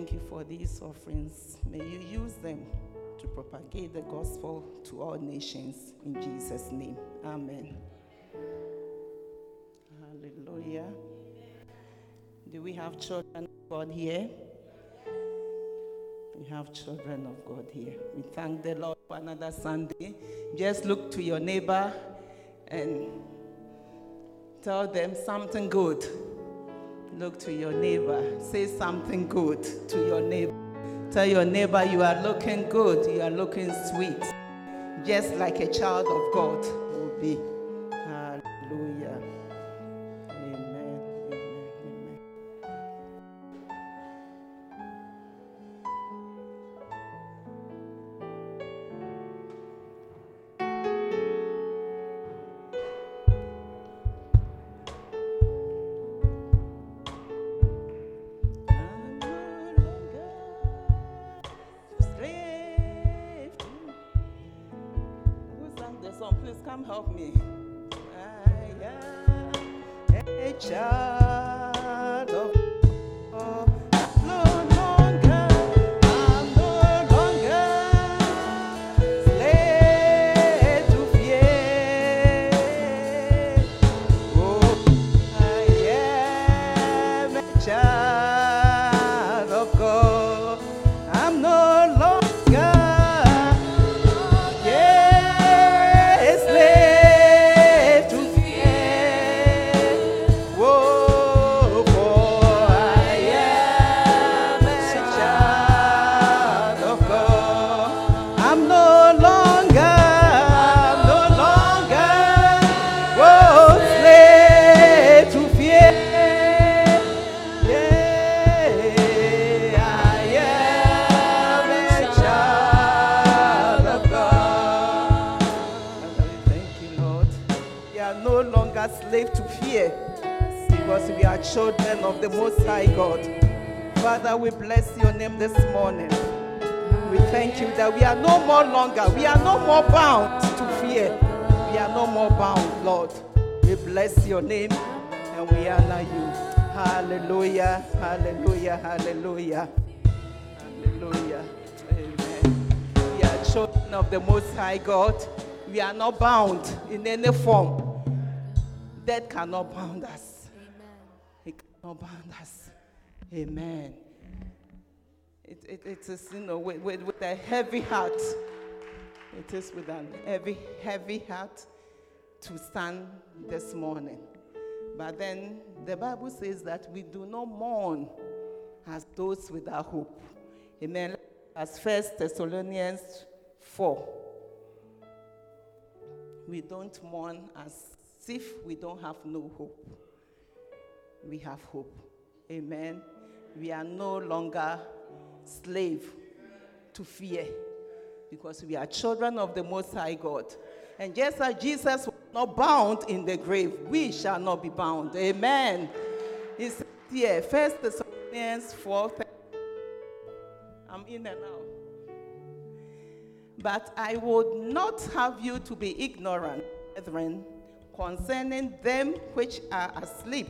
Thank you for these offerings. May you use them to propagate the gospel to all nations. In Jesus' name, amen. Hallelujah. Do we have children of God here? We have children of God here. We thank the Lord for another Sunday. Just look to your neighbor and tell them something good. Look to your neighbor. Say something good to your neighbor. Tell your neighbor you are looking good. You are looking sweet. Just like a child of God will be. Come help me. I am a child the Most High God. Father, we bless your name this morning. We thank you that we are no more longer, we are no more bound to fear. We are no more bound, Lord. We bless your name and we honor you. Hallelujah, hallelujah, hallelujah. Hallelujah. Amen. We are children of the Most High God. We are not bound in any form. Death cannot bound us. Us. Amen. It, it, it is, you know, with, with, with a heavy heart. It is with an heavy, heavy heart to stand this morning. But then the Bible says that we do not mourn as those without hope. Amen. As First Thessalonians 4. We don't mourn as if we don't have no hope. We have hope. Amen. We are no longer slave to fear because we are children of the Most High God. And just as Jesus was not bound in the grave, we shall not be bound. Amen. It's here, First Thessalonians 4. I'm in and out. But I would not have you to be ignorant, brethren, concerning them which are asleep,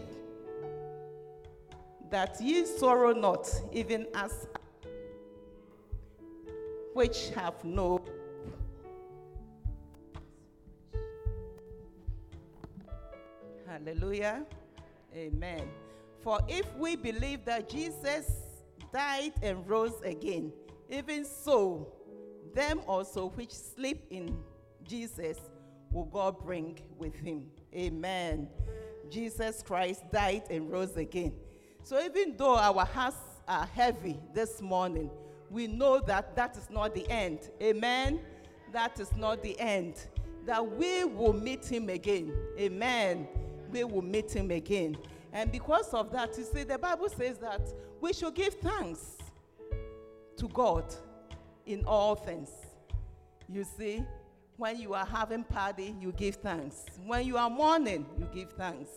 that ye sorrow not, even as which have no Hallelujah. Amen. For if we believe that Jesus died and rose again, even so, them also which sleep in Jesus will God bring with him. Amen. Jesus Christ died and rose again. So even though our hearts are heavy this morning, we know that that is not the end. Amen. That is not the end. That we will meet him again. Amen. We will meet him again. And because of that, you see, the Bible says that we should give thanks to God in all things. You see, when you are having party, you give thanks. When you are mourning, you give thanks.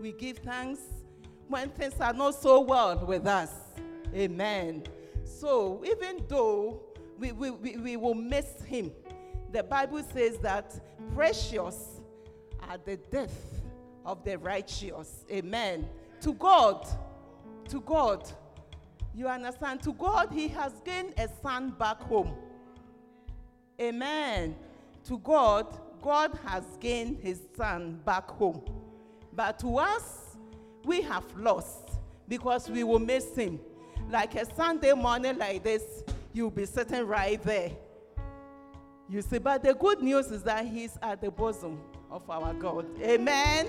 We give thanks when things are not so well with us. Amen. So even though we, we, we, we will miss him, the Bible says that precious are the death of the righteous. Amen. To God, to God, You understand? To God, He has gained a son back home. Amen. To God, God has gained His son back home. But to us, we have lost because we will miss Him. Like a Sunday morning like this, you'll be sitting right there. You see, but the good news is that He's at the bosom of our God. Amen.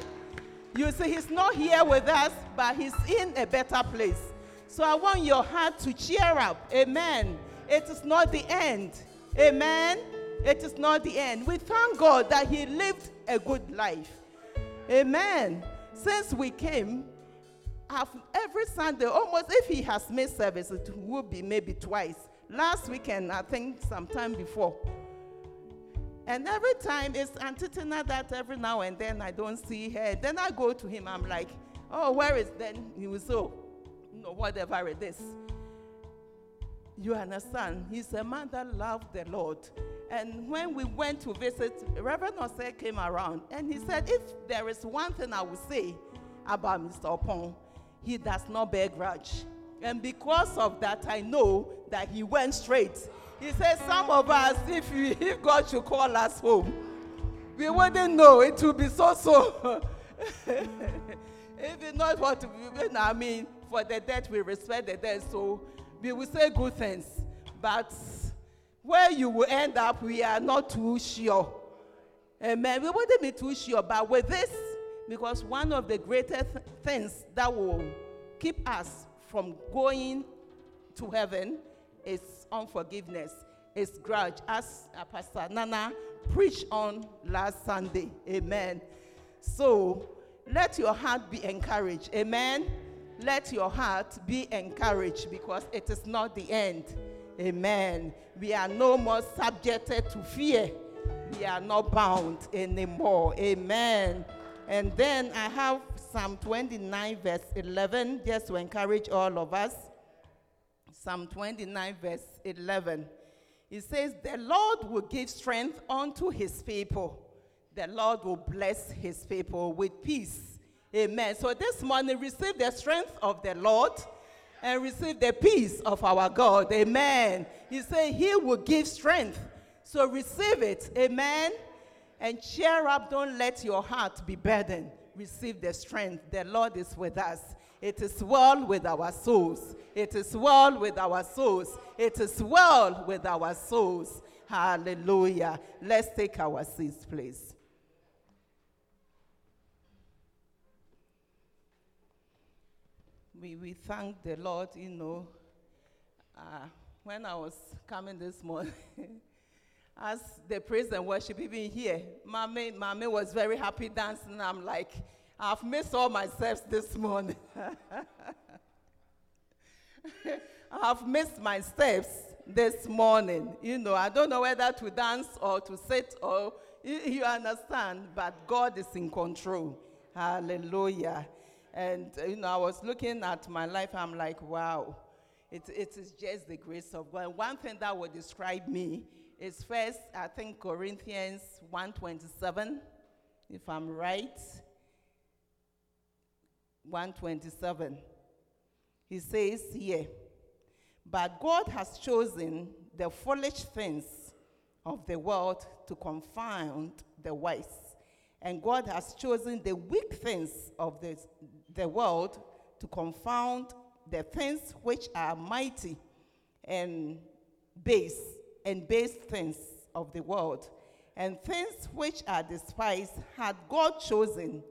You see, He's not here with us, but He's in a better place. So I want your heart to cheer up. Amen. It is not the end. Amen. It is not the end. We thank God that He lived a good life. Amen. Since we came, every Sunday, almost if he has missed service, it will be maybe twice. Last weekend, I think sometime before. And every time it's Auntie Tina that every now and then I don't see her. Then I go to him, I'm like, oh, where is then? He will say, oh, no, whatever it is. You understand? He's a man that loved the Lord. And when we went to visit, Reverend Ose came around and he said, if there is one thing I will say about Mr. Opon, he does not bear grudge. And because of that, I know that he went straight. He said, some of us, if, we, if God should call us home, we wouldn't know. It would be so so. if it's not what I mean, for the dead, we respect the dead, so we will say good things. But where you will end up, we are not too sure. Amen. We wouldn't be too sure, but with this, because one of the greatest things that will keep us from going to heaven is unforgiveness, is grudge, as Pastor Nana preached on last Sunday. Amen. So let your heart be encouraged. Amen. Let your heart be encouraged because it is not the end. Amen. We are no more subjected to fear. We are not bound anymore. Amen. And then I have Psalm 29, verse 11, just to encourage all of us. Psalm 29, verse 11. It says, The Lord will give strength unto his people. The Lord will bless his people with peace. Amen. So this morning, receive the strength of the Lord and receive the peace of our God. Amen. He said he will give strength. So receive it. Amen. And cheer up. Don't let your heart be burdened. Receive the strength. The Lord is with us. It is well with our souls. It is well with our souls. It is well with our souls. Hallelujah. Let's take our seats, please. We, we thank the Lord, you know. Uh, when I was coming this morning, as the praise and worship, even here, mommy, mommy was very happy dancing. I'm like, I've missed all my steps this morning. I've missed my steps this morning. You know, I don't know whether to dance or to sit or you, you understand, but God is in control. Hallelujah. And, you know, I was looking at my life, I'm like, wow, it, it is just the grace of God. One thing that would describe me is first, I think Corinthians 127, if I'm right. 127. He says here, but God has chosen the foolish things of the world to confound the wise. And God has chosen the weak things of the, the world to confound the things which are mighty and base and base things of the world. And things which are despised had God chosen,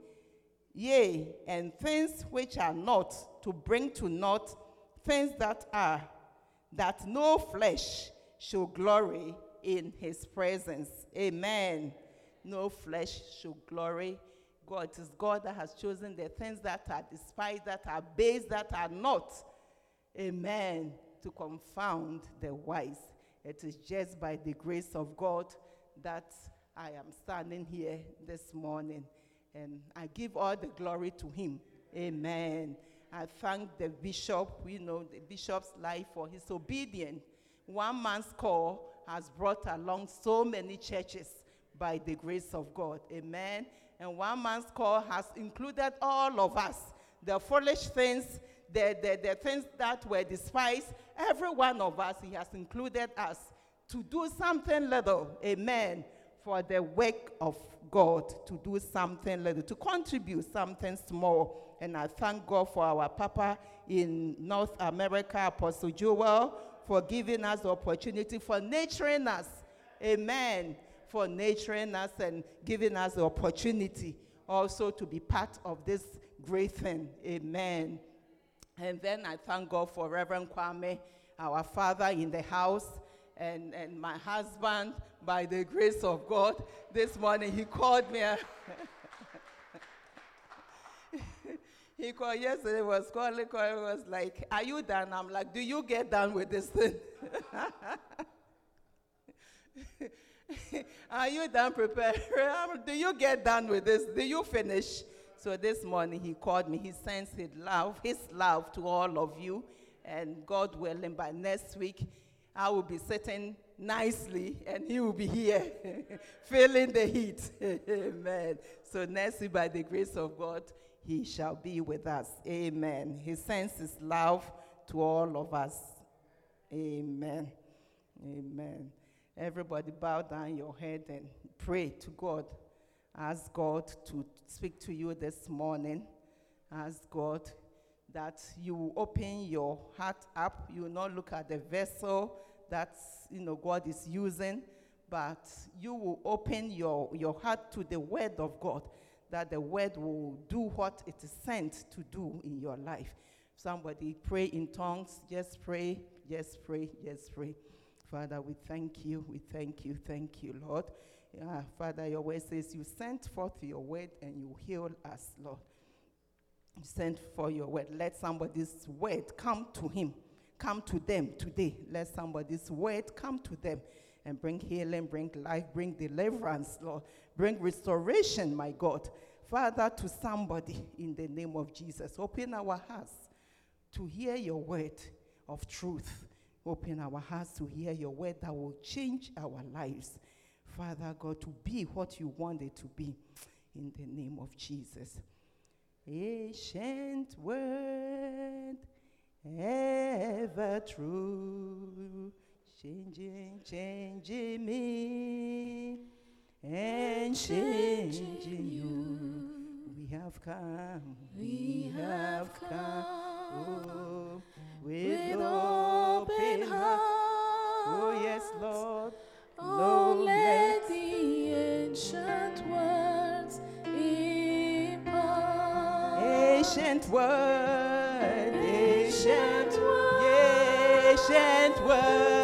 yea, and things which are not, to bring to naught things that are, that no flesh should glory in his presence. Amen. No flesh should glory. God it is God that has chosen the things that are despised, that are base, that are not. Amen. To confound the wise. It is just by the grace of God that I am standing here this morning. And I give all the glory to him. Amen. I thank the bishop, you know, the bishop's life for his obedience. One man's call has brought along so many churches by the grace of God. Amen. And one man's call has included all of us. The foolish things the, the, the things that were despised, every one of us, He has included us to do something little. Amen. For the work of God, to do something little, to contribute something small. And I thank God for our Papa in North America, Apostle Joel, for giving us the opportunity, for nurturing us. Amen. For nurturing us and giving us the opportunity also to be part of this great thing. Amen. And then I thank God for Reverend Kwame, our father in the house, and, and my husband, by the grace of God. This morning he called me. he called yesterday, was calling, calling, was like, Are you done? I'm like, Do you get done with this thing? Are you done preparing? Do you get done with this? Do you finish? So this morning he called me. He sends his love, his love to all of you. And God willing, by next week, I will be sitting nicely and he will be here feeling the heat. Amen. So next week, by the grace of God, he shall be with us. Amen. He sends his love to all of us. Amen. Amen. Everybody bow down your head and pray to God. Ask God to speak to you this morning. Ask God that you will open your heart up. You will not look at the vessel that you know God is using, but you will open your, your heart to the word of God, that the word will do what it is sent to do in your life. Somebody pray in tongues, just pray, just pray, just pray. Father, we thank you, we thank you, thank you, Lord. Uh, Father, your word says you sent forth your word and you heal us, Lord. You sent for your word. Let somebody's word come to him, come to them today. Let somebody's word come to them and bring healing, bring life, bring deliverance, Lord. Bring restoration, my God. Father, to somebody in the name of Jesus. Open our hearts to hear your word of truth. Open our hearts to hear your word that will change our lives. Father God, to be what you want it to be in the name of Jesus. Ancient word, ever true, changing, changing me, and changing you. We have come, we have come, oh, with open heart. Oh, yes, Lord. Oh, let the ancient words impart. Ancient word, ancient, Ancient word. ancient word,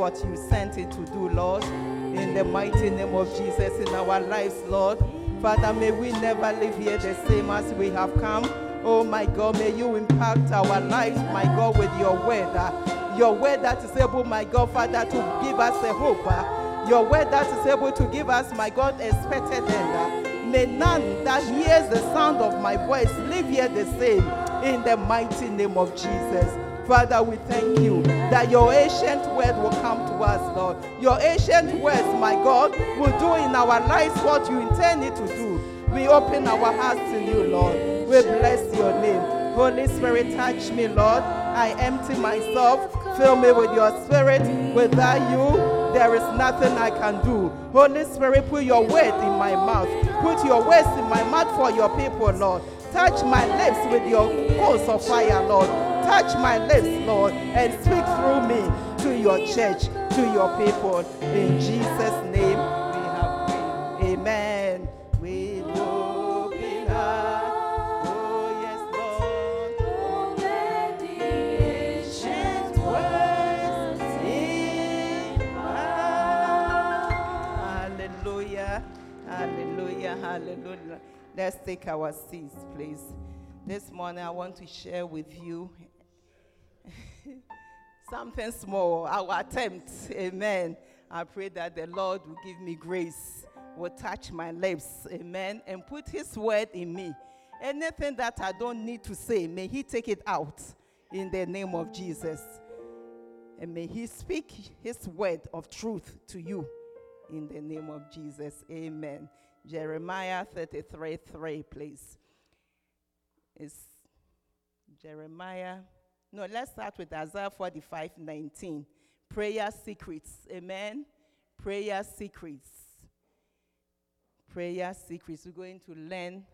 what you sent it to do, Lord. In the mighty name of Jesus in our lives, Lord. Father, may we never live here the same as we have come. Oh my God, may you impact our lives, my God, with your word. ah. your word that is able, my God, Father, to give us a hope. ah. your word that is able to give us, my God, expected end. ah. May none that hears the sound of my voice live here the same. In the mighty name of Jesus. Father, we thank you that your ancient word will come to us, Lord. Your ancient words, my God, will do in our lives what you intend it to do. We open our hearts to you, Lord. We bless your name. Holy Spirit, touch me, Lord. I empty myself. Fill me with your spirit. Without you, there is nothing I can do. Holy Spirit, put your word in my mouth. Put your words in my mouth for your people, Lord. Touch my lips with your coals of fire, Lord. Touch my lips, Lord, and speak through me to your church, to your people. In Jesus' name we have prayed. Amen. We heart. Oh, heart. Hallelujah. Hallelujah. Let's take our seats, please. This morning, I want to share with you something small, our attempt. Amen. I pray that the Lord will give me grace, will touch my lips. Amen. And put His word in me. Anything that I don't need to say, may He take it out in the name of Jesus. And may He speak His word of truth to you in the name of Jesus. Amen. Jeremiah 33 3, please. It's Jeremiah. No, let's start with Isaiah 45 19. Prayer secrets. Amen. Prayer secrets. Prayer secrets. We're going to learn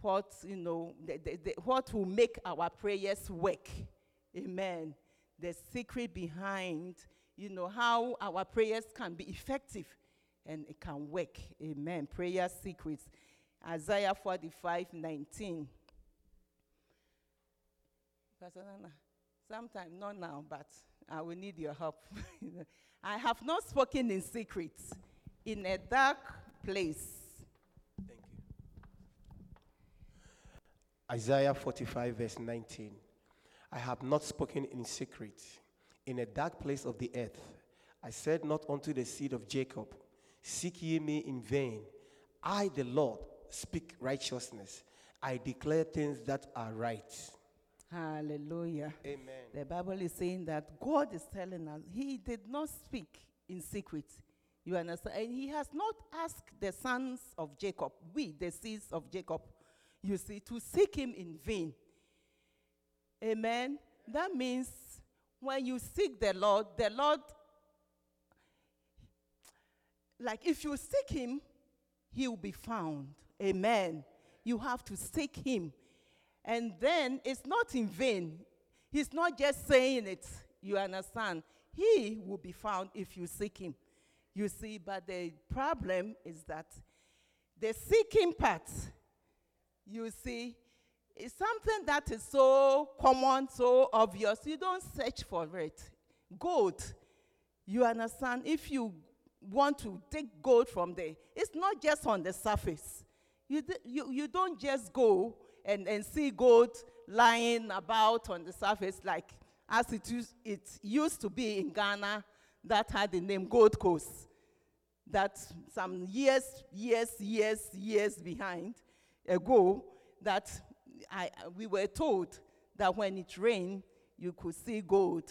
what, you know, the, the, the, what will make our prayers work. Amen. The secret behind, you know, how our prayers can be effective and it can work. Amen. Prayer secrets. Isaiah 45 19. Pastor sometime, not now, but I will need your help. I have not spoken in secret in a dark place. Thank you. Isaiah 45, verse 19. I have not spoken in secret in a dark place of the earth. I said not unto the seed of Jacob, Seek ye me in vain. I, the Lord, speak righteousness. I declare things that are right. Hallelujah. Amen. The Bible is saying that God is telling us He did not speak in secret. You understand? And He has not asked the sons of Jacob, we, the seeds of Jacob, you see, to seek Him in vain. Amen. That means when you seek the Lord, the Lord, like if you seek Him, He will be found. Amen. You have to seek Him. And then it's not in vain. He's not just saying it, you understand. He will be found if you seek him. You see, but the problem is that the seeking part, you see, is something that is so common, so obvious. You don't search for it. Gold, you understand? If you want to take gold from there, it's not just on the surface. You, you, you don't just go and, and see gold lying about on the surface like as it, used it used to be in Ghana that had the name Gold Coast. That some years, years, years, years behind ago, that I, we were told that when it rained, you could see gold.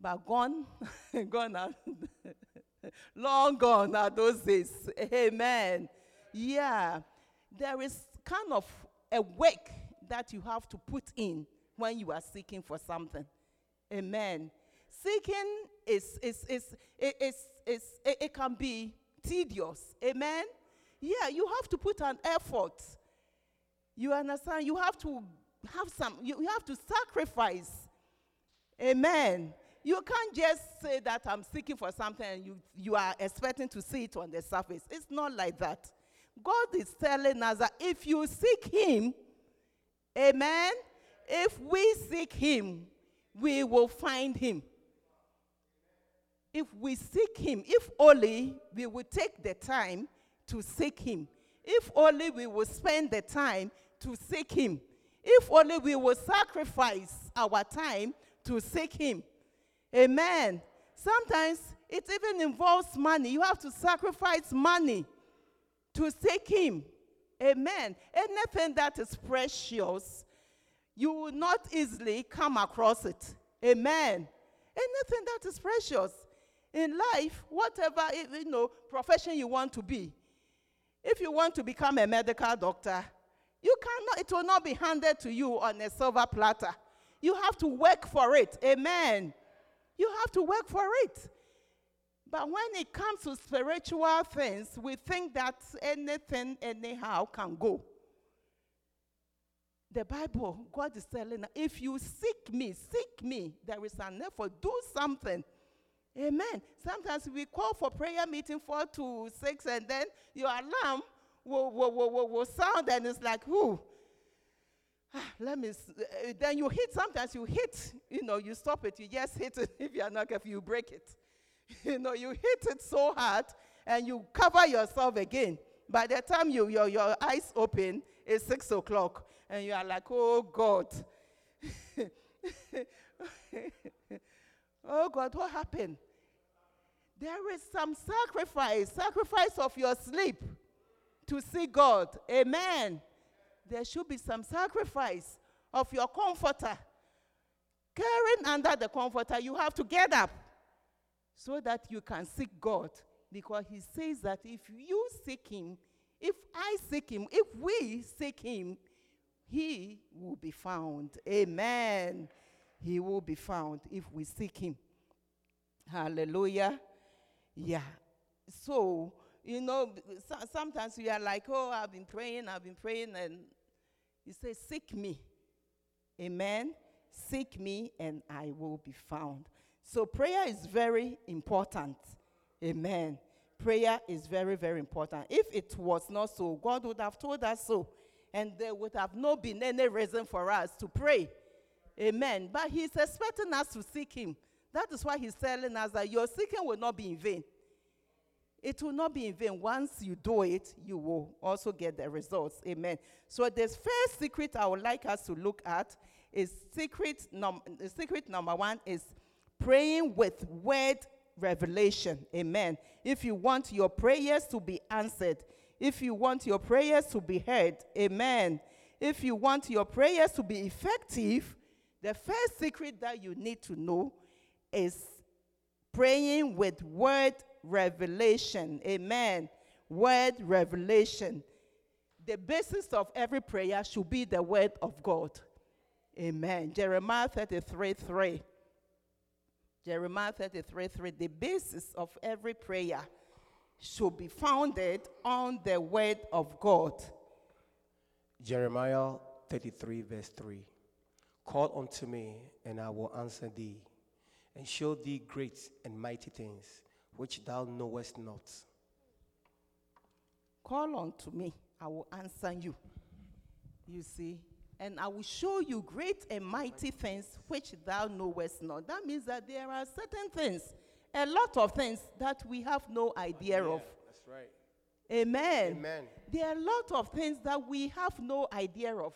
But gone, gone are long gone are those days. Amen. Yeah. There is kind of a work that you have to put in when you are seeking for something. Amen. Seeking is, is, is, is, is, is it, it can be tedious. Amen. Yeah, you have to put an effort. You understand? You have to have some, you, you have to sacrifice. Amen. You can't just say that I'm seeking for something and you, you are expecting to see it on the surface. It's not like that. God is telling us that if you seek Him, amen, if we seek Him, we will find Him. If we seek Him, if only we will take the time to seek Him, if only we will spend the time to seek Him, if only we will sacrifice our time to seek Him. Amen. Sometimes it even involves money. You have to sacrifice money to seek Him. Amen. Anything that is precious, you will not easily come across it. Amen. Anything that is precious in life, whatever eh, you know, profession you want to be. If you want to become a medical doctor, you cannot, it will not be handed to you on a silver platter. You have to work for it. Amen. You have to work for it. But when it comes to spiritual things, we think that anything, anyhow, can go. The Bible, God is telling if you seek me, seek me, there is an effort, do something. Amen. Sometimes we call for prayer meeting four to six, and then your alarm will, will, will, will, will sound, and it's like, who? Let me. uh, Then you hit. Sometimes you hit. You know, you stop it. You just hit it. If you are not careful, you break it. You know, you hit it so hard, and you cover yourself again. By the time you your your eyes open, it's six o'clock, and you are like, oh God. oh God, what happened? There is some sacrifice, sacrifice of your sleep to see God. Amen. There should be some sacrifice of your comforter. Carrying under the comforter, you have to get up so that you can seek God. Because he says that if you seek him, if I seek him, if we seek him, he will be found. Amen. He will be found if we seek him. Hallelujah. Yeah. So, you know, so- sometimes we are like, oh, I've been praying, I've been praying, and he says, Seek me. Amen. Seek me, and I will be found. So, prayer is very important. Amen. Prayer is very, very important. If it was not so, God would have told us so, and there would have not been any reason for us to pray. Amen. But He's expecting us to seek Him. That is why He's telling us that your seeking will not be in vain. It will not be in vain. Once you do it, you will also get the results. Amen. So the first secret I would like us to look at is secret num- secret number one is praying with word revelation. Amen. If you want your prayers to be answered, if you want your prayers to be heard, amen. If you want your prayers to be effective, the first secret that you need to know is praying with word revelation. Amen. Word revelation. The basis of every prayer should be the word of God. Amen. Jeremiah 33 3. Jeremiah 33 3. The basis of every prayer should be founded on the word of God. Jeremiah 33, verse 3. Call unto me, and I will answer thee, and show thee great and mighty things which thou knowest not. Call unto me, I will answer you. You see, and I will show you great and mighty things which thou knowest not. That means that there are certain things, a lot of things that we have no idea of. That's right. Amen. Amen. There are a lot of things that we have no idea of.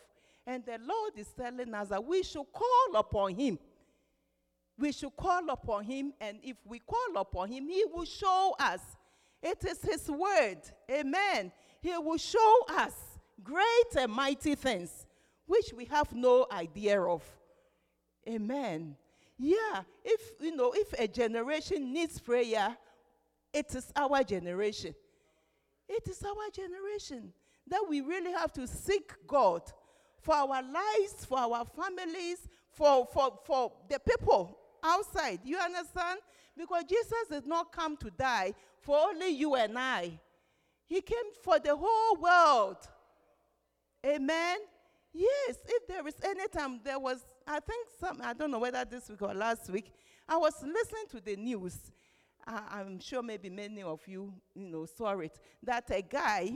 And the Lord is telling us that we should call upon Him. We should call upon Him, and if we call upon Him, He will show us. It is His word. Amen. He will show us great and mighty things which we have no idea of. Amen. Yeah, if you know, if a generation needs prayer, it is our generation. It is our generation that we really have to seek God for our lives, for our families, for, for, for the people outside. You understand? Because Jesus did not come to die for only you and I, He came for the whole world. Amen. Yes, if there is any time, there was, I think some, I don't know whether this week or last week, I was listening to the news. I'm sure maybe many of you, you know, saw it. That a guy,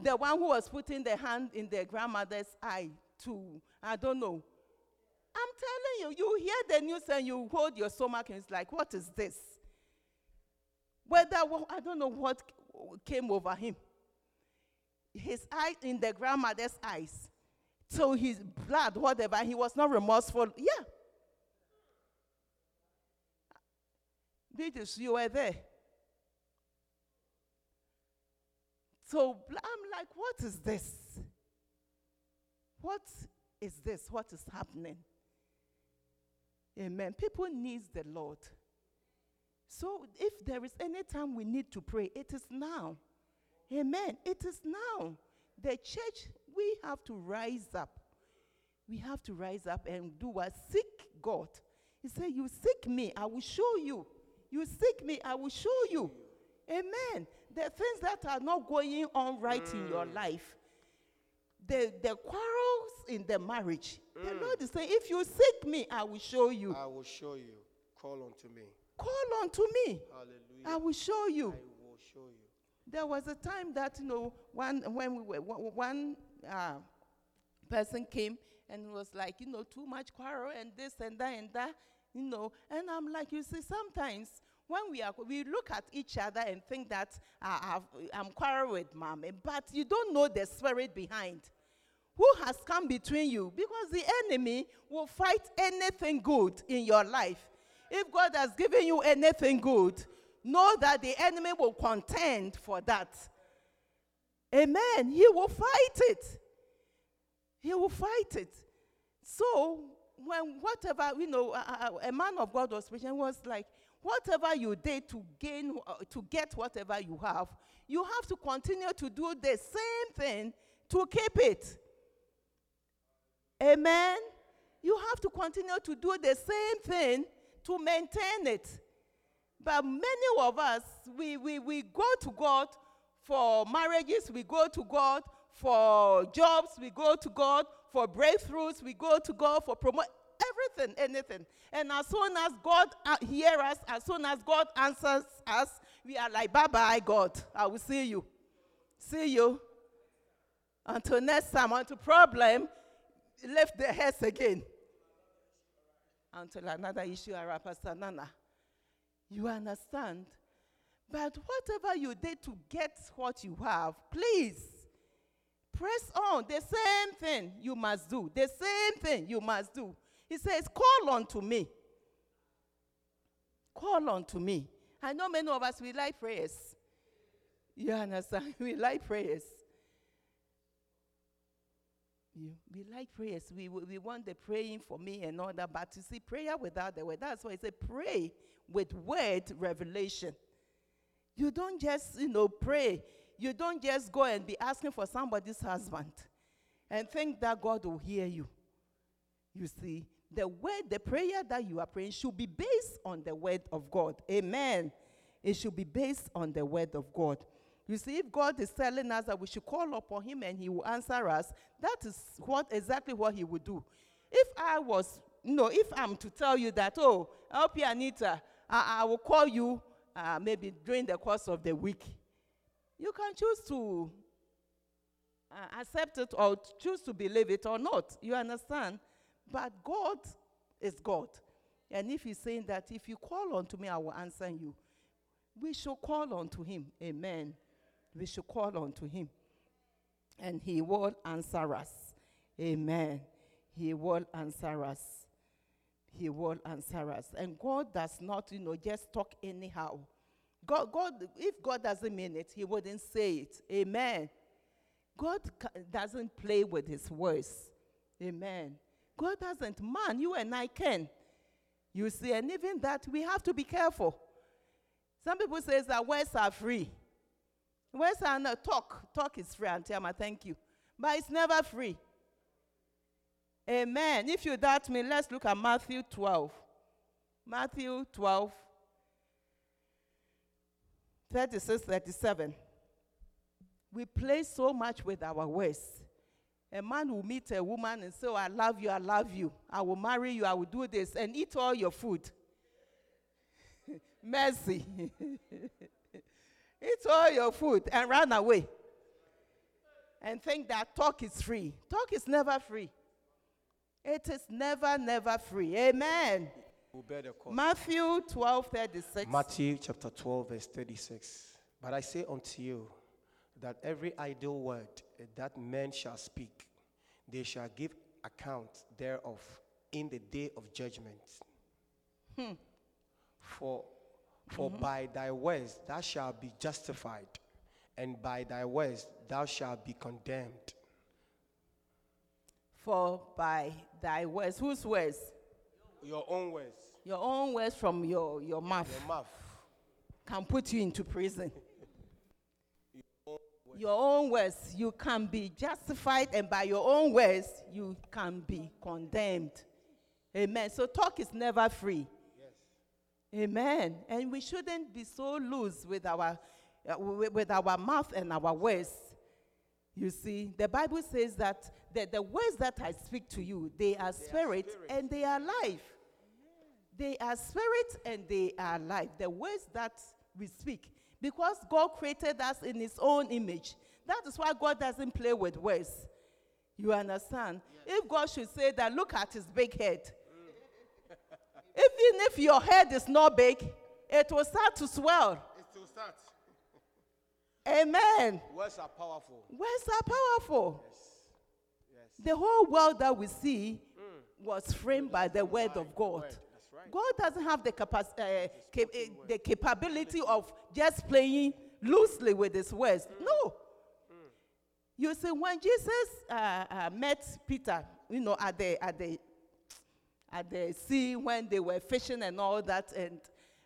the one who was putting the hand in the grandmother's eye to, I don't know. I'm telling you, you hear the news and you hold your stomach and it's like, what is this? Whether, I don't know what came over him his eye in the grandmother's eyes. So his blood, whatever, he was not remorseful. Yeah. Beatrice, you were there. So I'm like, what is this? What is this? What is happening? Amen. People need the Lord. So if there is any time we need to pray, it is now. Amen. It is now. The church, we have to rise up. We have to rise up and do what? Seek God. He said, You seek me, I will show you. You seek me, I will show you. Amen. The things that are not going on right in your mm. life, the, the quarrels in the marriage, the Lord is saying, If you seek me, I will show you. I will show you. Call unto me. Call unto me, Hallelujah. I will show you. I will show you. There was a time that you know one when we were one uh, person came and was like you know too much quarrel and this and that and that you know and I'm like you see sometimes when we are we look at each other and think that uh, I'm quarrel with mommy but you don't know the spirit behind. Who has come between you? Because the enemy will fight anything good in your life. If god has given you anything good know that the enemy will contend for that. Amen. He will fight it. He will fight it. So when whatever you know a- a man of god was preaching was like whatever you did to gain uh, to get whatever you have you have to continue to do the same thing to keep it Amen. You have to continue to do the same thing to maintain it. But many of us, we, we, we go to God for marriages, we go to God for jobs, we go to God for breakthroughs, we go to God for promote everything, anything. And as soon as God uh, hears us, as soon as God answers us, we are like, bye bye, God. I will see you. See you. Until next time, until problem, lift the heads again. Until another issue Pastor Nana. You understand? But whatever you did to get what you have, please press on. The same thing you must do. The same thing you must do. He says, Call unto me. Call unto me. I know many of us, we like prayers. You understand? We like prayers. You, we like prayers. We, we want the praying for me and all that. But you see, prayer without the word. That's why I say pray with word revelation. You don't just, you know, pray. You don't just go and be asking for somebody's husband and think that God will hear you. You see, the word, the prayer that you are praying should be based on the word of God. Amen. It should be based on the word of God. You see, if God is telling us that we should call upon Him and He will answer us, that is what exactly what He would do. If I was, know, if I'm to tell you that, oh, help you, Anita, I, I will call you uh, maybe during the course of the week, you can choose to uh, accept it or choose to believe it or not. You understand? But God is God. And if He's saying that if you call unto me, I will answer you, we should call unto Him. Amen. We should call unto Him. And He will answer us. Amen. He will answer us. He will answer us. And God does not, you know, just talk anyhow. God, God, if God doesn't mean it, He wouldn't say it. Amen. God doesn't play with His words. Amen. God doesn't. Man, you and I can. You see, and even that, we have to be careful. Some people say that words are free. Words are not talk. Talk is free, Auntie Amma, thank you. But it's never free. Amen. If you doubt me, let's look at Matthew 12. Matthew 12, 36, 37. We play so much with our words. A man will meet a woman and say, oh, I love you, I love you. I will marry you, I will do this, and eat all your food. Mercy. eat all your food and run away. And think that talk is free. Talk is never free. It is never, never free. Amen. Matthew 12, 36. Matthew chapter 12, verse 36. But I say unto you that every idle word that men shall speak, they shall give account thereof in the day of judgment. Hmm. For, for mm-hmm. by thy words thou shalt be justified, and by thy words thou shalt be condemned. For by thy words, whose words? Your own words, Your own words from your, your mouth your mouth. can put you into prison. Your own words, you can be justified, and by your own words, you can be condemned. Amen. So talk is never free. Amen. And we shouldn't be so loose with our uh, with, with our mouth and our words. You see, the Bible says that the, the words that I speak to you, they are spirit, spirit. and they are life. They are spirit and they are life. The words that we speak, because God created us in His own image. That is why God doesn't play with words. You understand? If God should say that, look at his big head. Even if your head is not big, it will start to swell. It will start. Amen. Words are powerful. Words are powerful. Yes. Yes. The whole world that we see mm. was framed by the word of God. Word. God doesn't have the, capac- uh, cap- uh, the capability of just playing loosely with his words. No. You see, when Jesus uh, uh, met Peter, you know, at the, at, the, at the sea when they were fishing and all that, and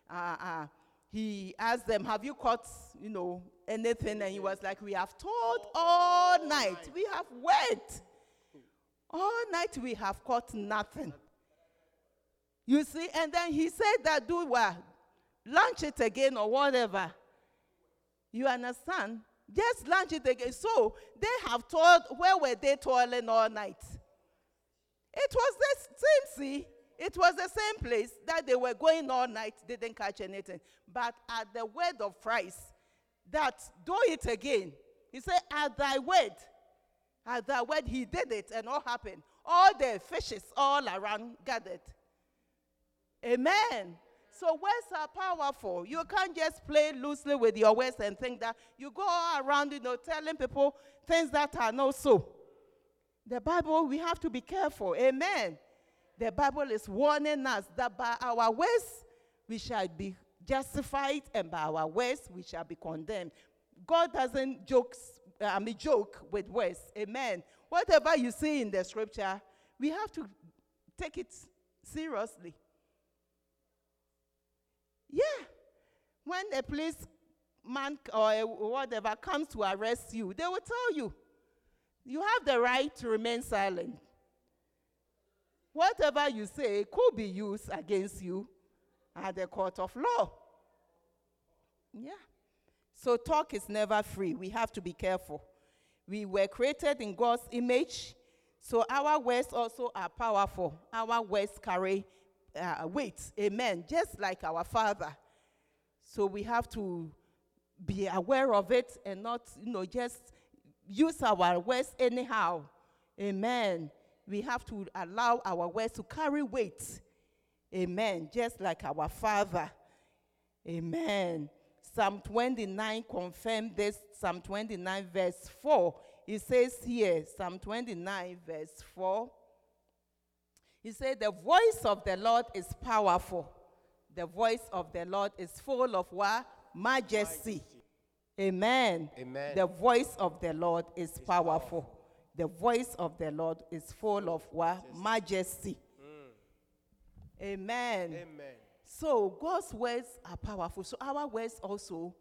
uh, uh, he asked them, Have you caught, you know, anything? And he was like, We have toiled all night. We have worked. All night we have caught nothing. You see, and then he said that do what? Launch it again or whatever. You understand? Just launch it again. So they have toiled, where were they toiling all night? It was the same sea. It was the same place that they were going all night, didn't catch anything. But at the word of Christ, that do it again. He said, At thy word, at thy word, he did it, and all happened? All the fishes all around gathered. Amen. So words are powerful. You can't just play loosely with your words and think that you go around, you know, telling people things that are not so. The Bible, we have to be careful. Amen. The Bible is warning us that by our words we shall be justified, and by our words we shall be condemned. God doesn't jokes, I mean, joke with words. Amen. Whatever you see in the scripture, we have to take it seriously. Yeah. When a policeman or whatever comes to arrest you, they will tell you, you have the right to remain silent. Whatever you say could be used against you at the court of law. Yeah. So talk is never free. We have to be careful. We were created in God's image, so our words also are powerful. Our words carry uh. Amen. Just like our Father. So we have to be aware of it and not, you know, just use our words anyhow. Amen. We have to allow our words to carry weight. Amen. Just like our Father. Amen. Psalm 29 confirmed this. Psalm 29, verse 4. It says here, Psalm 29, verse 4. He said, The voice of the Lord is powerful. The voice of the Lord is full of what? Majesty. Amen. Amen. The voice of the Lord is powerful. The voice of the Lord is full of what? Majesty. Hmm. Amen. Amen. So God's words are powerful. So our words also,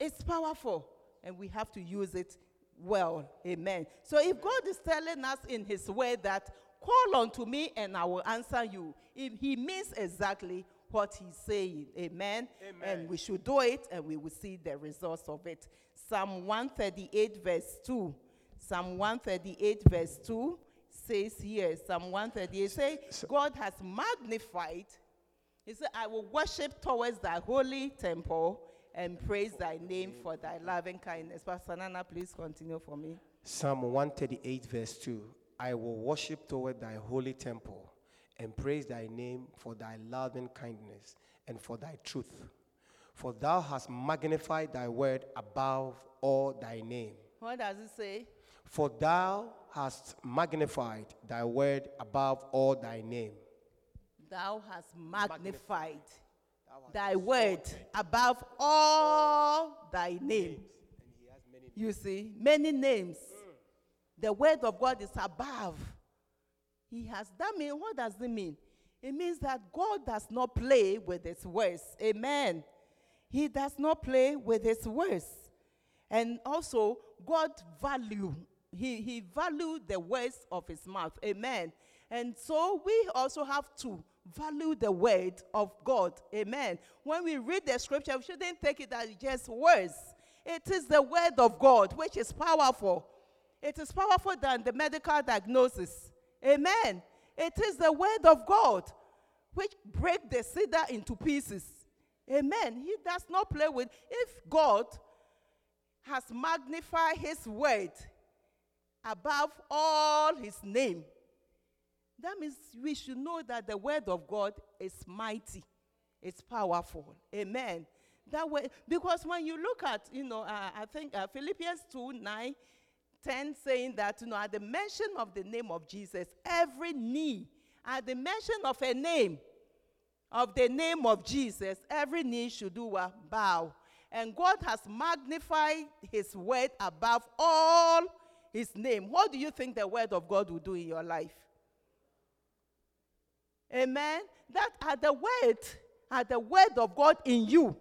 it's powerful, and we have to use it well. Amen. So if God is telling us in His word that call unto me and I will answer you, if He means exactly what He's saying. Amen. Amen. And we should do it, and we will see the results of it. Psalm 138, verse 2. Psalm 138, verse 2 says here, Psalm 138 say, God has magnified he said, I will worship towards thy holy temple and praise thy name for thy loving kindness. Pastor Nana, please continue for me. Psalm 138, verse 2 I will worship toward thy holy temple and praise thy name for thy loving kindness and for thy truth. For thou hast magnified thy word above all thy name. What does it say? For thou hast magnified thy word above all thy name. Thou hast magnified thy word above all thy name. You see, many names. The word of God is above He has. That mean what does it mean? It means that God does not play with His words. Amen. He does not play with His words, and also God value. He He value the words of His mouth. Amen. And so we also have to value the word of God. Amen. When we read the scripture, we shouldn't take it as just words. It is the word of God, which is powerful. It is powerful than the medical diagnosis. Amen. It is the word of God which break the cedar into pieces. Amen. He does not play with. If God has magnified his word above all his name, that means we should know that the word of God is mighty, it's powerful. Amen. That way, because when you look at, you know, uh, I think uh, Philippians 2 9, 10 saying that, you know, at the mention of the name of Jesus, every knee, at the mention of a name, of the name of Jesus, every knee should do a bow. And God has magnified his word above all his name. What do you think the word of God will do in your life? Amen. That at the word, at the word of God in you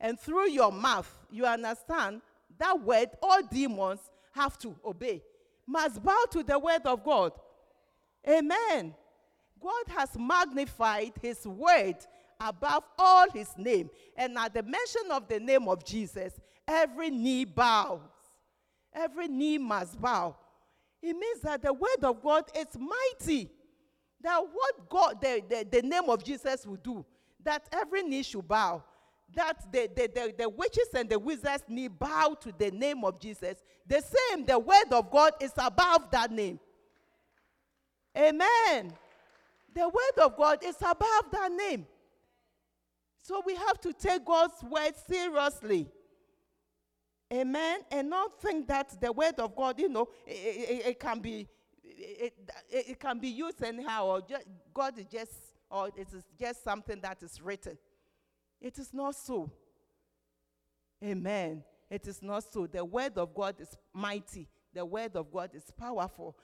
and through your mouth, you understand that word, all demons have to obey, must bow to the word of God. Amen. God has magnified his word above all his name. And at the mention of the name of Jesus, every knee bows. Every knee must bow. It means that the word of God is mighty. That what God, the, the, the name of Jesus will do, that every knee should bow. That the, the, the, the witches and the wizards knee bow to the name of Jesus. The same, the word of God is above that name. Amen. The word of God is above that name. So we have to take God's word seriously. Amen. And not think that the word of God, you know, it, it- it can be it, it, it can be used anyhow, or just, God is just, or it is just something that is written. It is not so. Amen. It is not so. The word of God is mighty. The word of God is powerful.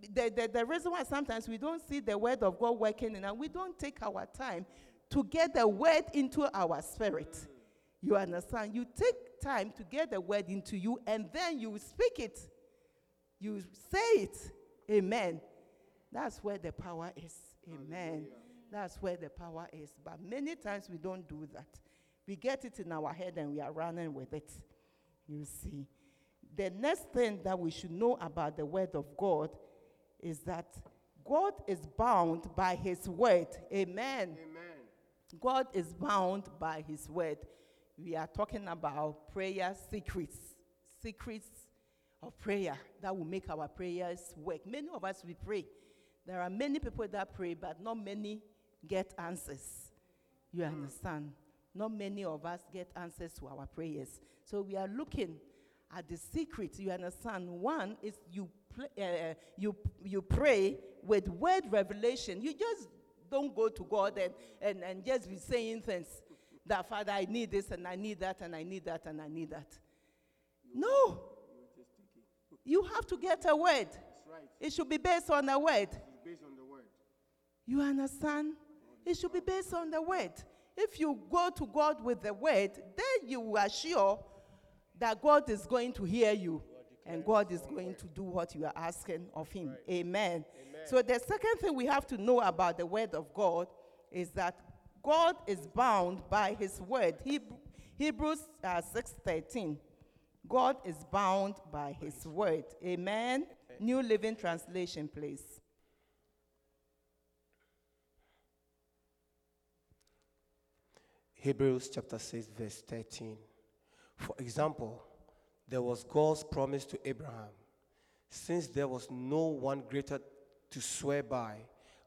The, the, the reason why sometimes we don't see the word of God working in and we don't take our time to get the word into our spirit. You understand? You take time to get the word into you and then you speak it. You say it. Amen. That's where the power is. Amen. That's where the power is. But many times we don't do that. We get it in our head and we are running with it. You see. The next thing that we should know about the word of God is that God is bound by his word. Amen. God is bound by his word. We are talking about prayer secrets, secrets of prayer that will make our prayers work. Many of us we pray. There are many people that pray, but not many get answers. You understand? Not many of us get answers to our prayers. So we are looking at the secrets. You understand? One is you uh, you you pray with word revelation. You just don't go to God and, and, and just be saying things that Father, I need this and I need that and I need that and I need that. No. You have to get a word. It should be based on a word. based on the word. You understand? It should be based on the word. If you go to God with the word, then you are sure that God is going to hear you and God is going to do what you are asking of Him. Amen. So, the second thing we have to know about the word of God is that God is bound by His word. Heb- Hebrews uh, 6:13. God is bound by His word. Amen. New Living Translation, please. Hebrews chapter 6, verse 13. For example, there was God's promise to Abraham. Since there was no one greater to swear by,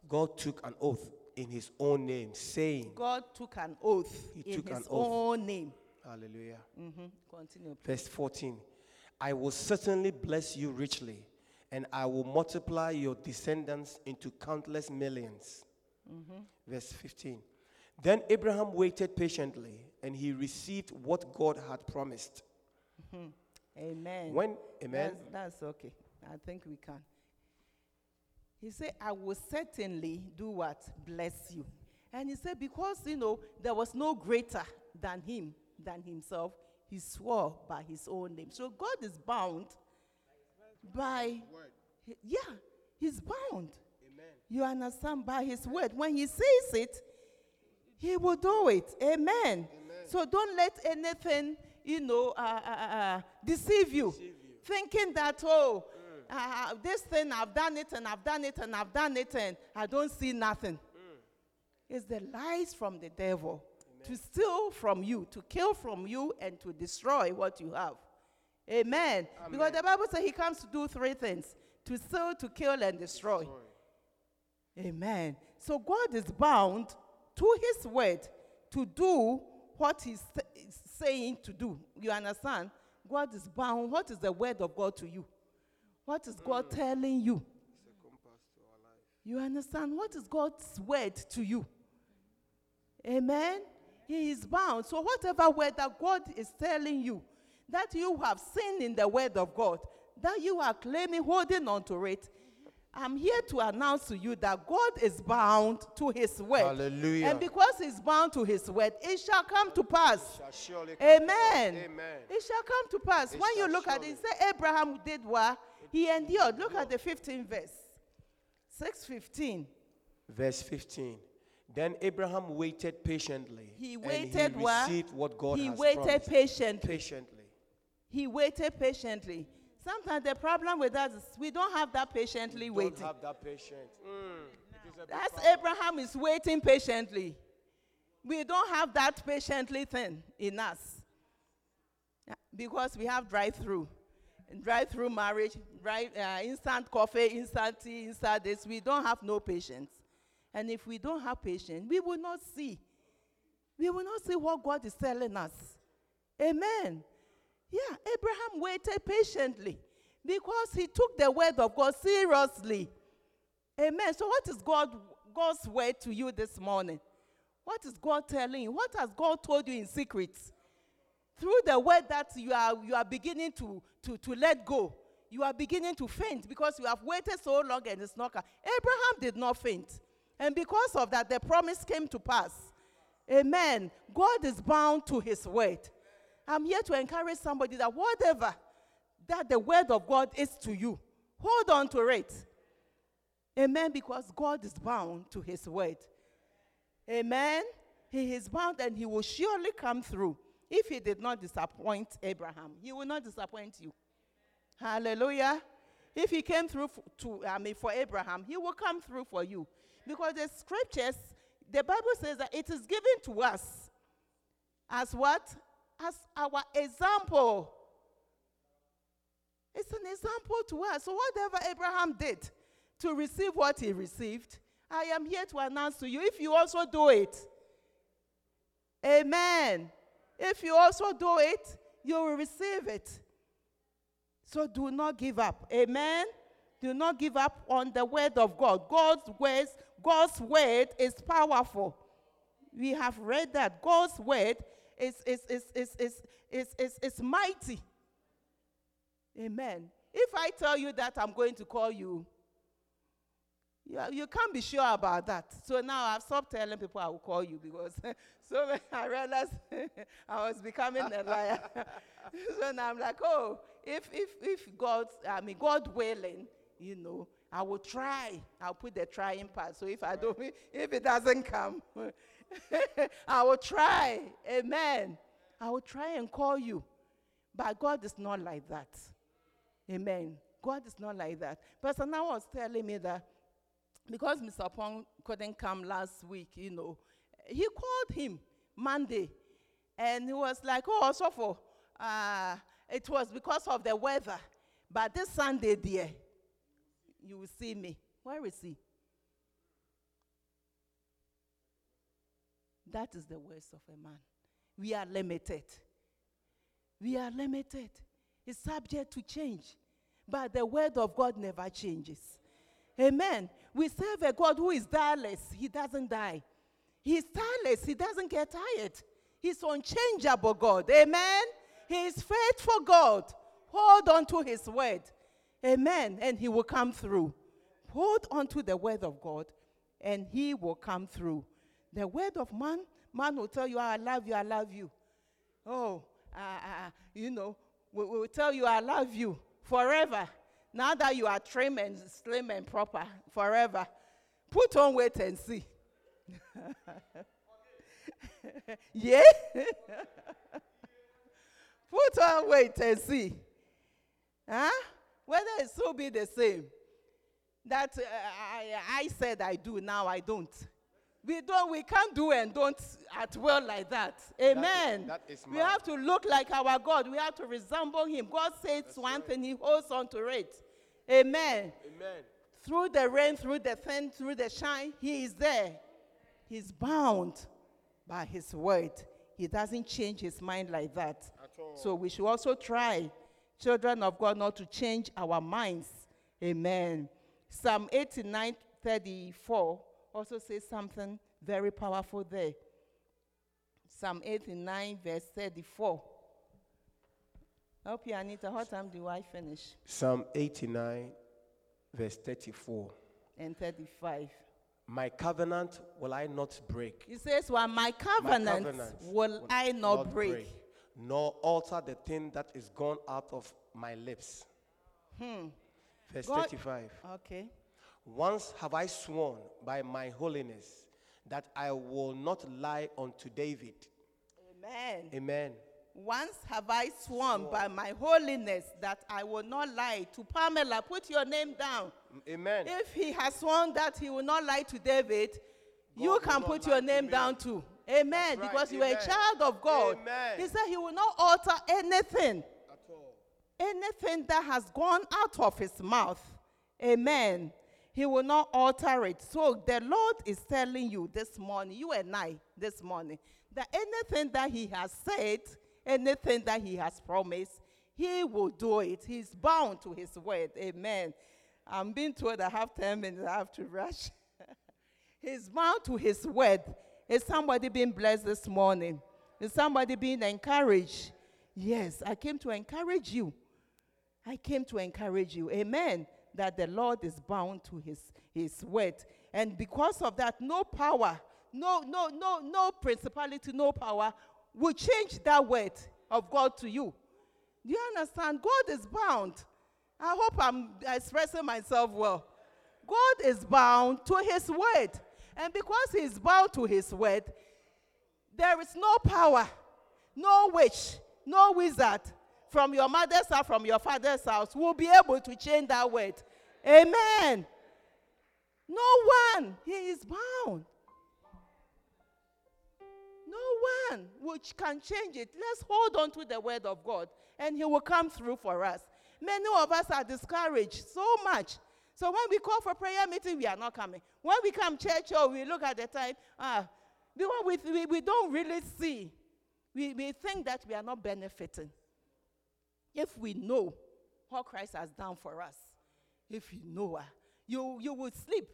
God took an oath in his own name, saying, God took an oath He in took his an oath. own name. Hallelujah. Mhm. Continue. Verse 14 I will certainly bless you richly, and I will multiply your descendants into countless 1000000s Verse 15 Then Abraham waited patiently, and he received what God had promised. Hmm. Amen. When, amen. That's, that's okay. I think we can. He said, I will certainly do what? Bless you. And he said, because, you know, there was no greater than him, than himself, he swore by his own name. So God is bound by, yeah, he's bound. Amen. You understand? By his word. When he says it, he will do it. Amen. So don't let anything, you know, uh, uh, uh, deceive you. Thinking that, oh, uh, this thing, I've done it and I've done it and I've done it and I don't see nothing. It's the lies from the devil to steal from you, to kill from you, and to destroy what you have. Amen. Because the Bible says he comes to do three things to steal, to kill, and destroy. Amen. So God is bound to his word to do what he's saying to do. You understand? God is bound. What is the word of God to you? What is God telling you? You understand? What is God's word to you? Amen. He is bound. So, whatever word that God is telling you, that you have seen in the word of God, that you are claiming, holding on to it, I'm here to announce to you that God is bound to his word. Hallelujah. And because he's bound to his word, it shall come to pass. Shall surely come to Amen. Amen. It shall come to pass. It when you look at it, say Abraham did what? He endured. Look at the 15th verse. 615. Verse 15. Then Abraham waited patiently. He and waited he what? what God he has waited promised. patiently. patiently. He waited patiently. Sometimes the problem with us is we don't have that patiently we waiting. Don't have that patience. Mm. It is a big That's problem. Abraham is waiting patiently. We don't have that patiently thing in us. Because we have drive through. Drive through marriage, drive, uh, instant coffee, instant tea, instant this. We don't have no patience. And if we don't have patience, we will not see. We will not see what God is telling us. Amen. Yeah, Abraham waited patiently because he took the word of God seriously. Amen. So, what is God, God's word to you this morning? What is God telling you? What has God told you in secret? Through the word that you are, you are beginning to, to, to let go, you are beginning to faint because you have waited so long and it's not. Abraham did not faint. And because of that, the promise came to pass. Amen. God is bound to his word. I'm here to encourage somebody that whatever that the word of God is to you, hold on to it. Amen. Because God is bound to his word. Amen. He is bound and he will surely come through. If he did not disappoint Abraham, he will not disappoint you. Hallelujah. If he came through to, I mean, for Abraham, he will come through for you. Because the scriptures, the Bible says that it is given to us as what? As our example. It's an example to us. So, whatever Abraham did to receive what he received, I am here to announce to you if you also do it. Amen. If you also do it, you will receive it. So do not give up. Amen. Do not give up on the word of God. God's words, God's word is powerful. We have read that God's word is, is, is, is, is, is, is, is mighty. Amen. If I tell you that I'm going to call you, you, you can't be sure about that. So now I've stopped telling people I will call you because so when I realized I was becoming a liar. so now I'm like, oh, if if if God, I mean God willing, you know, I will try. I'll put the trying part. So if I don't, if it doesn't come, I will try. Amen. I will try and call you. But God is not like that. Amen. God is not like that. Pastor now was telling me that because Mr. Pong couldn't come last week, you know, he called him Monday and he was like, oh, so for, uh, it was because of the weather. But this Sunday, dear, you will see me. Where is he? That is the words of a man. We are limited. We are limited. It's subject to change. But the word of God never changes. Amen. We serve a God who is tireless. He doesn't die. He's tireless. He doesn't get tired. He's unchangeable God. Amen. He is faithful God. Hold on to his word. Amen. And he will come through. hold on to the word of God, and he will come through. The word of man, man will tell you, I love you, I love you. Oh, uh, uh, you know, we will tell you, I love you forever. Now that you are trim and slim and proper, forever. Put on weight and see. yeah? Put on weight and see. Huh? Whether it still be the same. That uh, I, I said I do, now I don't. We don't, we can't do and don't at well like that. Amen. that is we have to look like our God. We have to resemble Him. God says one thing, He holds on to it. Amen. Amen. Through the rain, through the thin, through the shine, He is there. He's bound by His word. He doesn't change His mind like that. So we should also try, children of God, not to change our minds. Amen. Psalm 89 34 also says something very powerful there. Psalm 89, verse 34. Help you, Anita. What time do I finish? Psalm 89, verse 34. And 35. My covenant will I not break. He says, Well, my My covenant, covenant will I not, break. nor alter the thing that is gone out of my lips. Hmm. Verse God- 35. Okay. Once have I sworn by my holiness that I will not lie unto David. Amen. Amen. Once have I sworn by my holiness that I will not lie to Pamela. Put your name down. Amen. If he has sworn that he will not lie to David, you can put your name me. down too. Amen. Right. Because you are a child of God. Amen. He said he will not alter anything. At all. Anything that has gone out of his mouth. Amen. He will not alter it. So the Lord is telling you this morning, you and I this morning, that anything that he has said, anything that he has promised, he will do it. He's bound to his word. Amen. I'm being told I have 10 minutes, I have to rush. He's bound to his word. Is somebody being blessed this morning? Is somebody being encouraged? Yes, I came to encourage you. I came to encourage you. Amen. That the Lord is bound to his, his word. And because of that, no power, no, no, no, no principality, no power will change that word of God to you. Do you understand? God is bound. I hope I'm expressing myself well. God is bound to his word. And because he is bound to his word, there is no power, no witch, no wizard from your mother's house, from your father's house will be able to change that word. Amen. No one. He is bound. No one which can change it. Let's hold on to the word of God and he will come through for us. Many of us are discouraged so much. So when we call for prayer meeting, we are not coming. When we come church or we look at the time, ah, we, we, we don't really see. We, we think that we are not benefiting. If we know what Christ has done for us, if you know, you, you will sleep.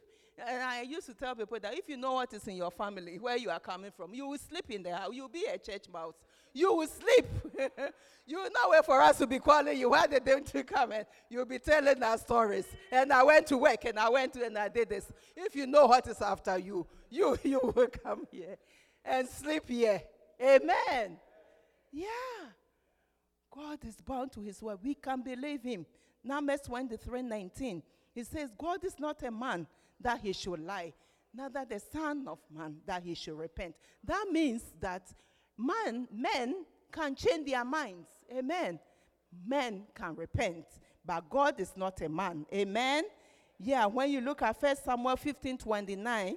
And I used to tell people that if you know what is in your family, where you are coming from, you will sleep in the house. You'll be a church mouse. You will sleep. you will not wait for us to be calling you. Why did not you come? And you'll be telling our stories. And I went to work and I went to and I did this. If you know what is after you, you, you will come here and sleep here. Amen. Yeah. God is bound to his word. We can believe him. Numbers 23 19. He says, God is not a man that he should lie, neither the son of man that he should repent. That means that man, men can change their minds. Amen. Men can repent, but God is not a man. Amen. Yeah, when you look at 1 Samuel 15 29,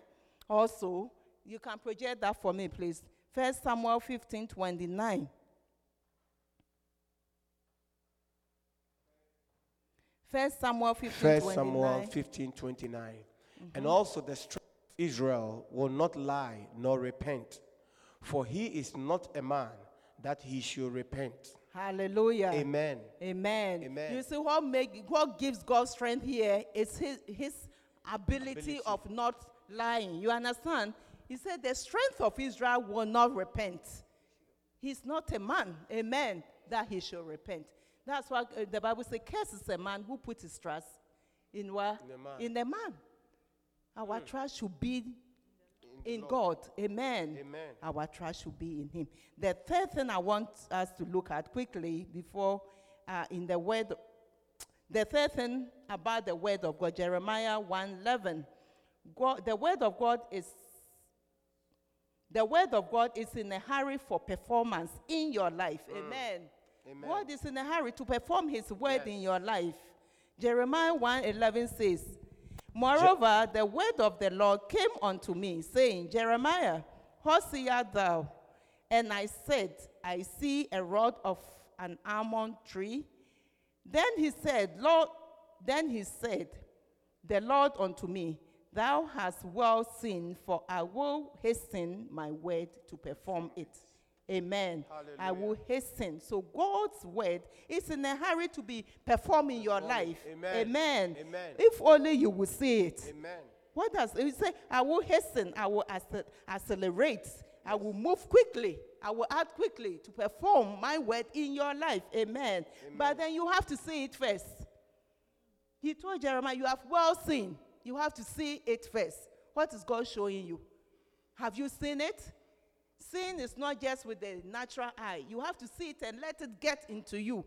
also, you can project that for me, please. 1 Samuel 15 29. First Samuel 15 First 29. Samuel 15 29. And mm-hmm. also the strength of Israel will not lie nor repent, for he is not a man that he should repent. Hallelujah. Amen. Amen. Amen. You see, what make what gives God strength here is his his ability, Ability. of not lying. You understand? He said the strength of Israel will not repent. He's not a man, amen, that he should repent. That's why uh, the Bible says, "Curses a man who puts his trust in what? In a man. In a man. Our trust should be in God. Amen. Amen. Our trust should be in Him. The third thing I want us to look at quickly before uh, in the word, the third thing about the word of God, Jeremiah 1:11. God, the word of God is the word of God is in a hurry for performance in your life. Amen. Amen. God is in a hurry to perform His word Yes. in your life. Jeremiah 1:11 says, Moreover, the word of the Lord came unto me, saying, Jeremiah, seest thou? And I said, I see a rod of an almond tree. Then he said, Lord, then he said, the Lord unto me, Thou hast well seen, for I will hasten my word to perform it. Amen. I will hasten. So God's word is in a hurry to be performed in your life. Amen. Amen. Amen. If only you will see it. Amen. What does it say? I will hasten, I will accelerate, I will move quickly, I will act quickly to perform my word in your life. Amen. But then you have to see it first. He told Jeremiah, You have well seen. You have to see it first. What is God showing you? Have you seen it? Seeing is not just with the natural eye. You have to see it and let it get into you.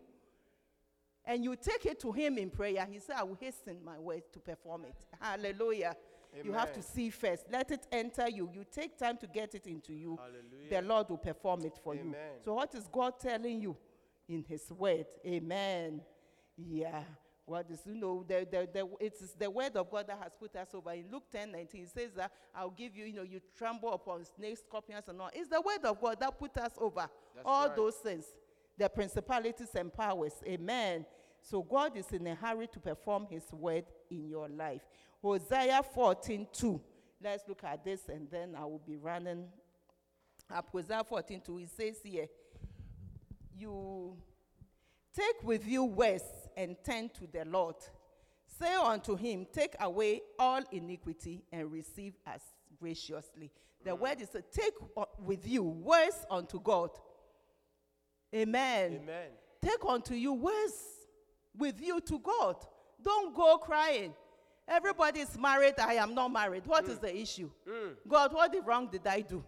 And you take it to him in prayer. He said, I will hasten my way to perform it. Hallelujah. You have to see first. Let it enter you. You take time to get it into you. Hallelujah. The Lord will perform it for you. So, what is God telling you in His word? Amen. Yeah. What is, you know, the, the, the, it's the word of God that has put us over. In Luke 10 19, it says that I'll give you, you know, you tremble upon snakes, scorpions, and all. It's the word of God that put us over. That's all right. those things, the principalities and powers. Amen. So God is in a hurry to perform his word in your life. Hosea 14 2. Let's look at this and then I will be running up. Hosea 14 2. It says here, You take with you words and turn to the Lord. Say unto him, Take away all iniquity and receive us graciously. The mm. word is to take with you words unto God. Amen. Amen. Take unto you words with you to God. Don't go crying. Everybody is married. I am not married. What mm. is the issue? Mm. God, what the wrong did I do?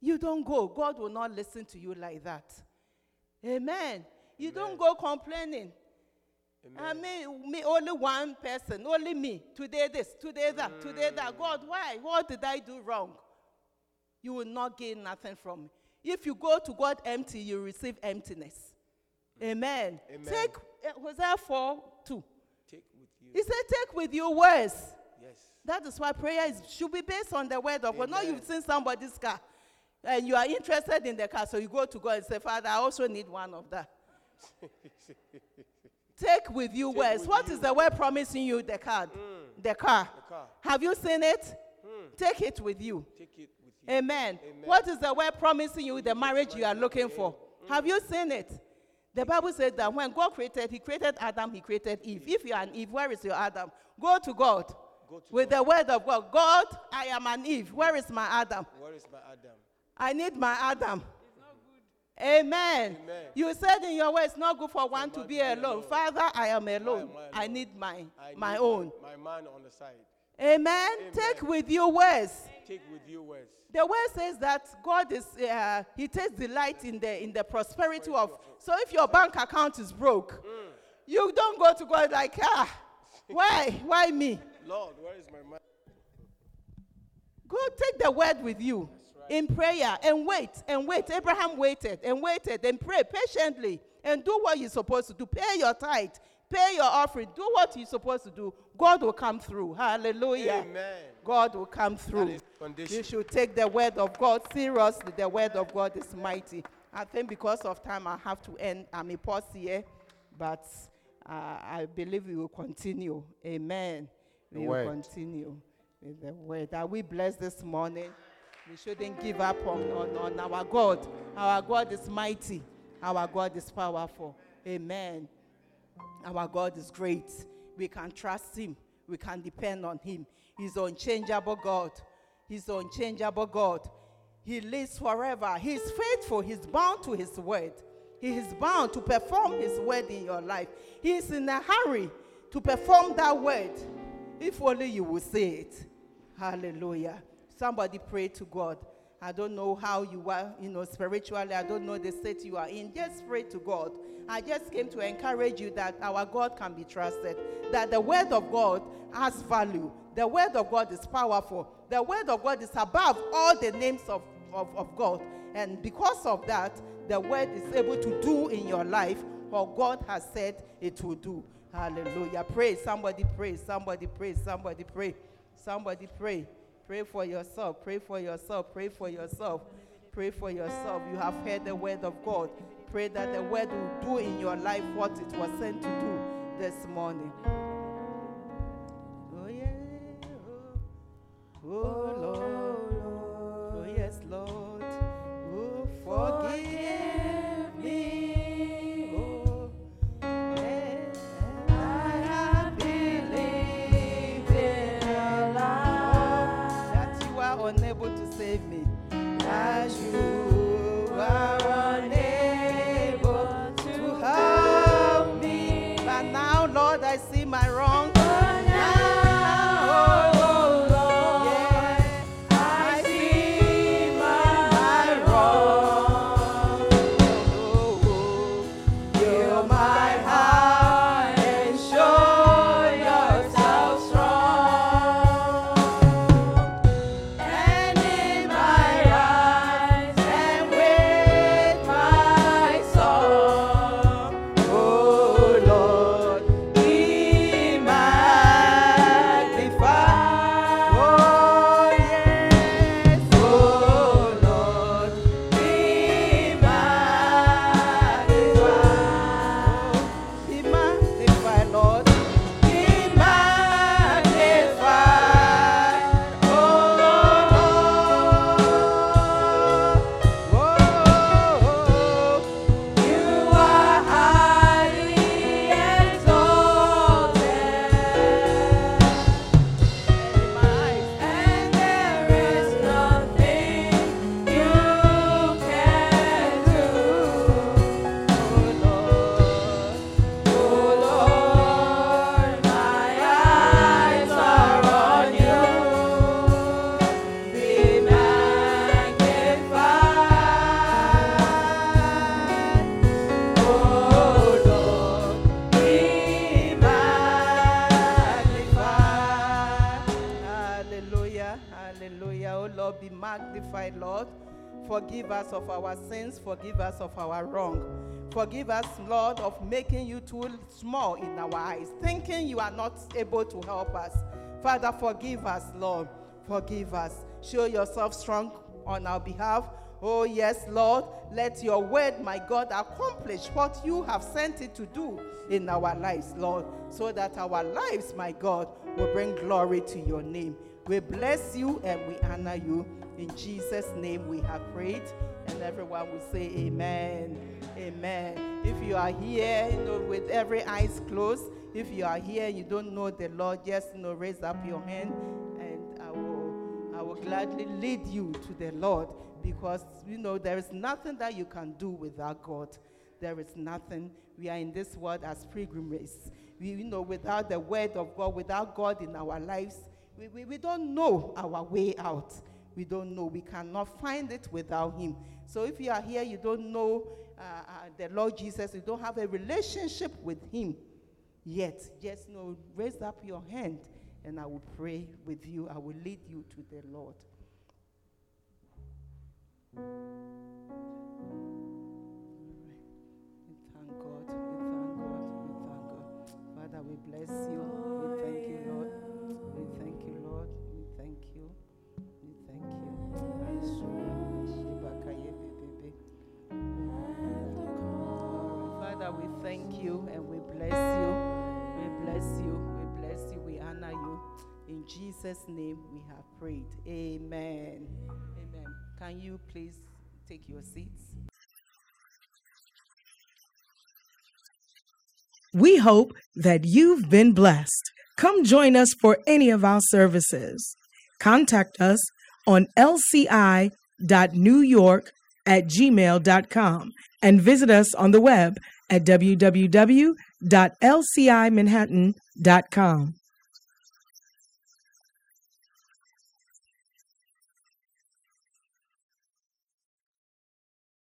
You don't go. God will not listen to you like that. Amen. You don't go complaining. I mean, me only one person, only me. Today this, today that, today that. God, why? What did I do wrong? You will not gain nothing from me. If you go to God empty, you receive emptiness. Amen. Amen. Take uh, Hosea 4 2. Take with you. He said, Take with you words. Yes. That is why prayer is, should be based on the word of God. Not you've seen somebody's car and you are interested in the car, so you go to God and say, Father, I also need one of that. Take with you words. with What you. is the word promising you? The card. Mm. The car. The car. Have you seen it? Mm. Take it with you. Take it with you. Amen. Amen. What is the word promising you? The marriage you are looking for. Have you seen it? The Bible says that when God created, He created Adam, He created Eve. Mm. If you are an Eve, where is your Adam? Go to God Go to with the word of God. God, I am an Eve. Where is my Adam? Where is my Adam? I need my Adam. Amen. Amen. You said in your way it's not good for one to be alone. alone. Father, I am alone. am I need my I my need own. My, man on the side. Amen. Take with you words. Take with you words. The word says that God is uh, He takes delight in the in the prosperity of. So if your bank account is broke, you don't go to God like ah, why why me? Lord, where is my man? Go take the word with you in prayer and wait and wait. Abraham waited and waited and prayed patiently and do what you're supposed to do. Pay your tithe, pay your offering, do what you're supposed to do. God will come through. Hallelujah. Amen. God will come through. You should take the word of God seriously. The word of God is mighty. I think because of time, I have to end. I'm a pause here, but uh, I believe we will continue. Amen. The we word. will continue with the word. Are we blessed this morning? We shouldn't give up on, on, on our God. Our God is mighty. Our God is powerful. Amen. Our God is great. We can trust Him. We can depend on Him. He's unchangeable God. He's unchangeable God. He lives forever. He is faithful. He's bound to His word. He is bound to perform His word in your life. He is in a hurry to perform that word. If only you will say it. Hallelujah. Somebody pray to God. I don't know how you are, you know, spiritually. I don't know the state you are in. Just pray to God. I just came to encourage you that our God can be trusted, that the word of God has value. The word of God is powerful. The word of God is above all the names of, of, of God. And because of that, the word is able to do in your life what God has said it will do. Hallelujah. Pray. Somebody pray. Somebody pray. Somebody pray. Somebody pray. Pray for yourself. Pray for yourself. Pray for yourself. Pray for yourself. You have heard the word of God. Pray that the word will do in your life what it was sent to do this morning. Oh, yeah. Oh, oh Lord. Unable to save me. As you are of our sins, forgive us of our wrong. Forgive us, Lord, of making you too small in our eyes, thinking you are not able to help us. Father, forgive us, Lord. Forgive us. Show yourself strong on our behalf. Oh, yes, Lord. Let your word, my God, accomplish what you have sent it to do in our lives, Lord, so that our lives, my God, will bring glory to your name. We bless you and we honor you. In Jesus' name we have prayed. And everyone will say amen. Amen. If you are here, you know, with every eyes closed, if you are here, you don't know the Lord, just you know, raise up your hand and I will I will gladly lead you to the Lord because you know there is nothing that you can do without God. There is nothing. We are in this world as pilgrims. We, you know, without the word of God, without God in our lives, we, we, we don't know our way out. We don't know. We cannot find it without Him. So if you are here, you don't know uh, uh, the Lord Jesus, you don't have a relationship with Him yet, just know, raise up your hand and I will pray with you. I will lead you to the Lord. We thank God. We thank God. We thank God. Father, we bless you. In Jesus' name we have prayed. Amen. Amen. Can you please take your seats? We hope that you've been blessed. Come join us for any of our services. Contact us on lci.newyork at gmail.com and visit us on the web at www.lcimanhattan.com. dot com.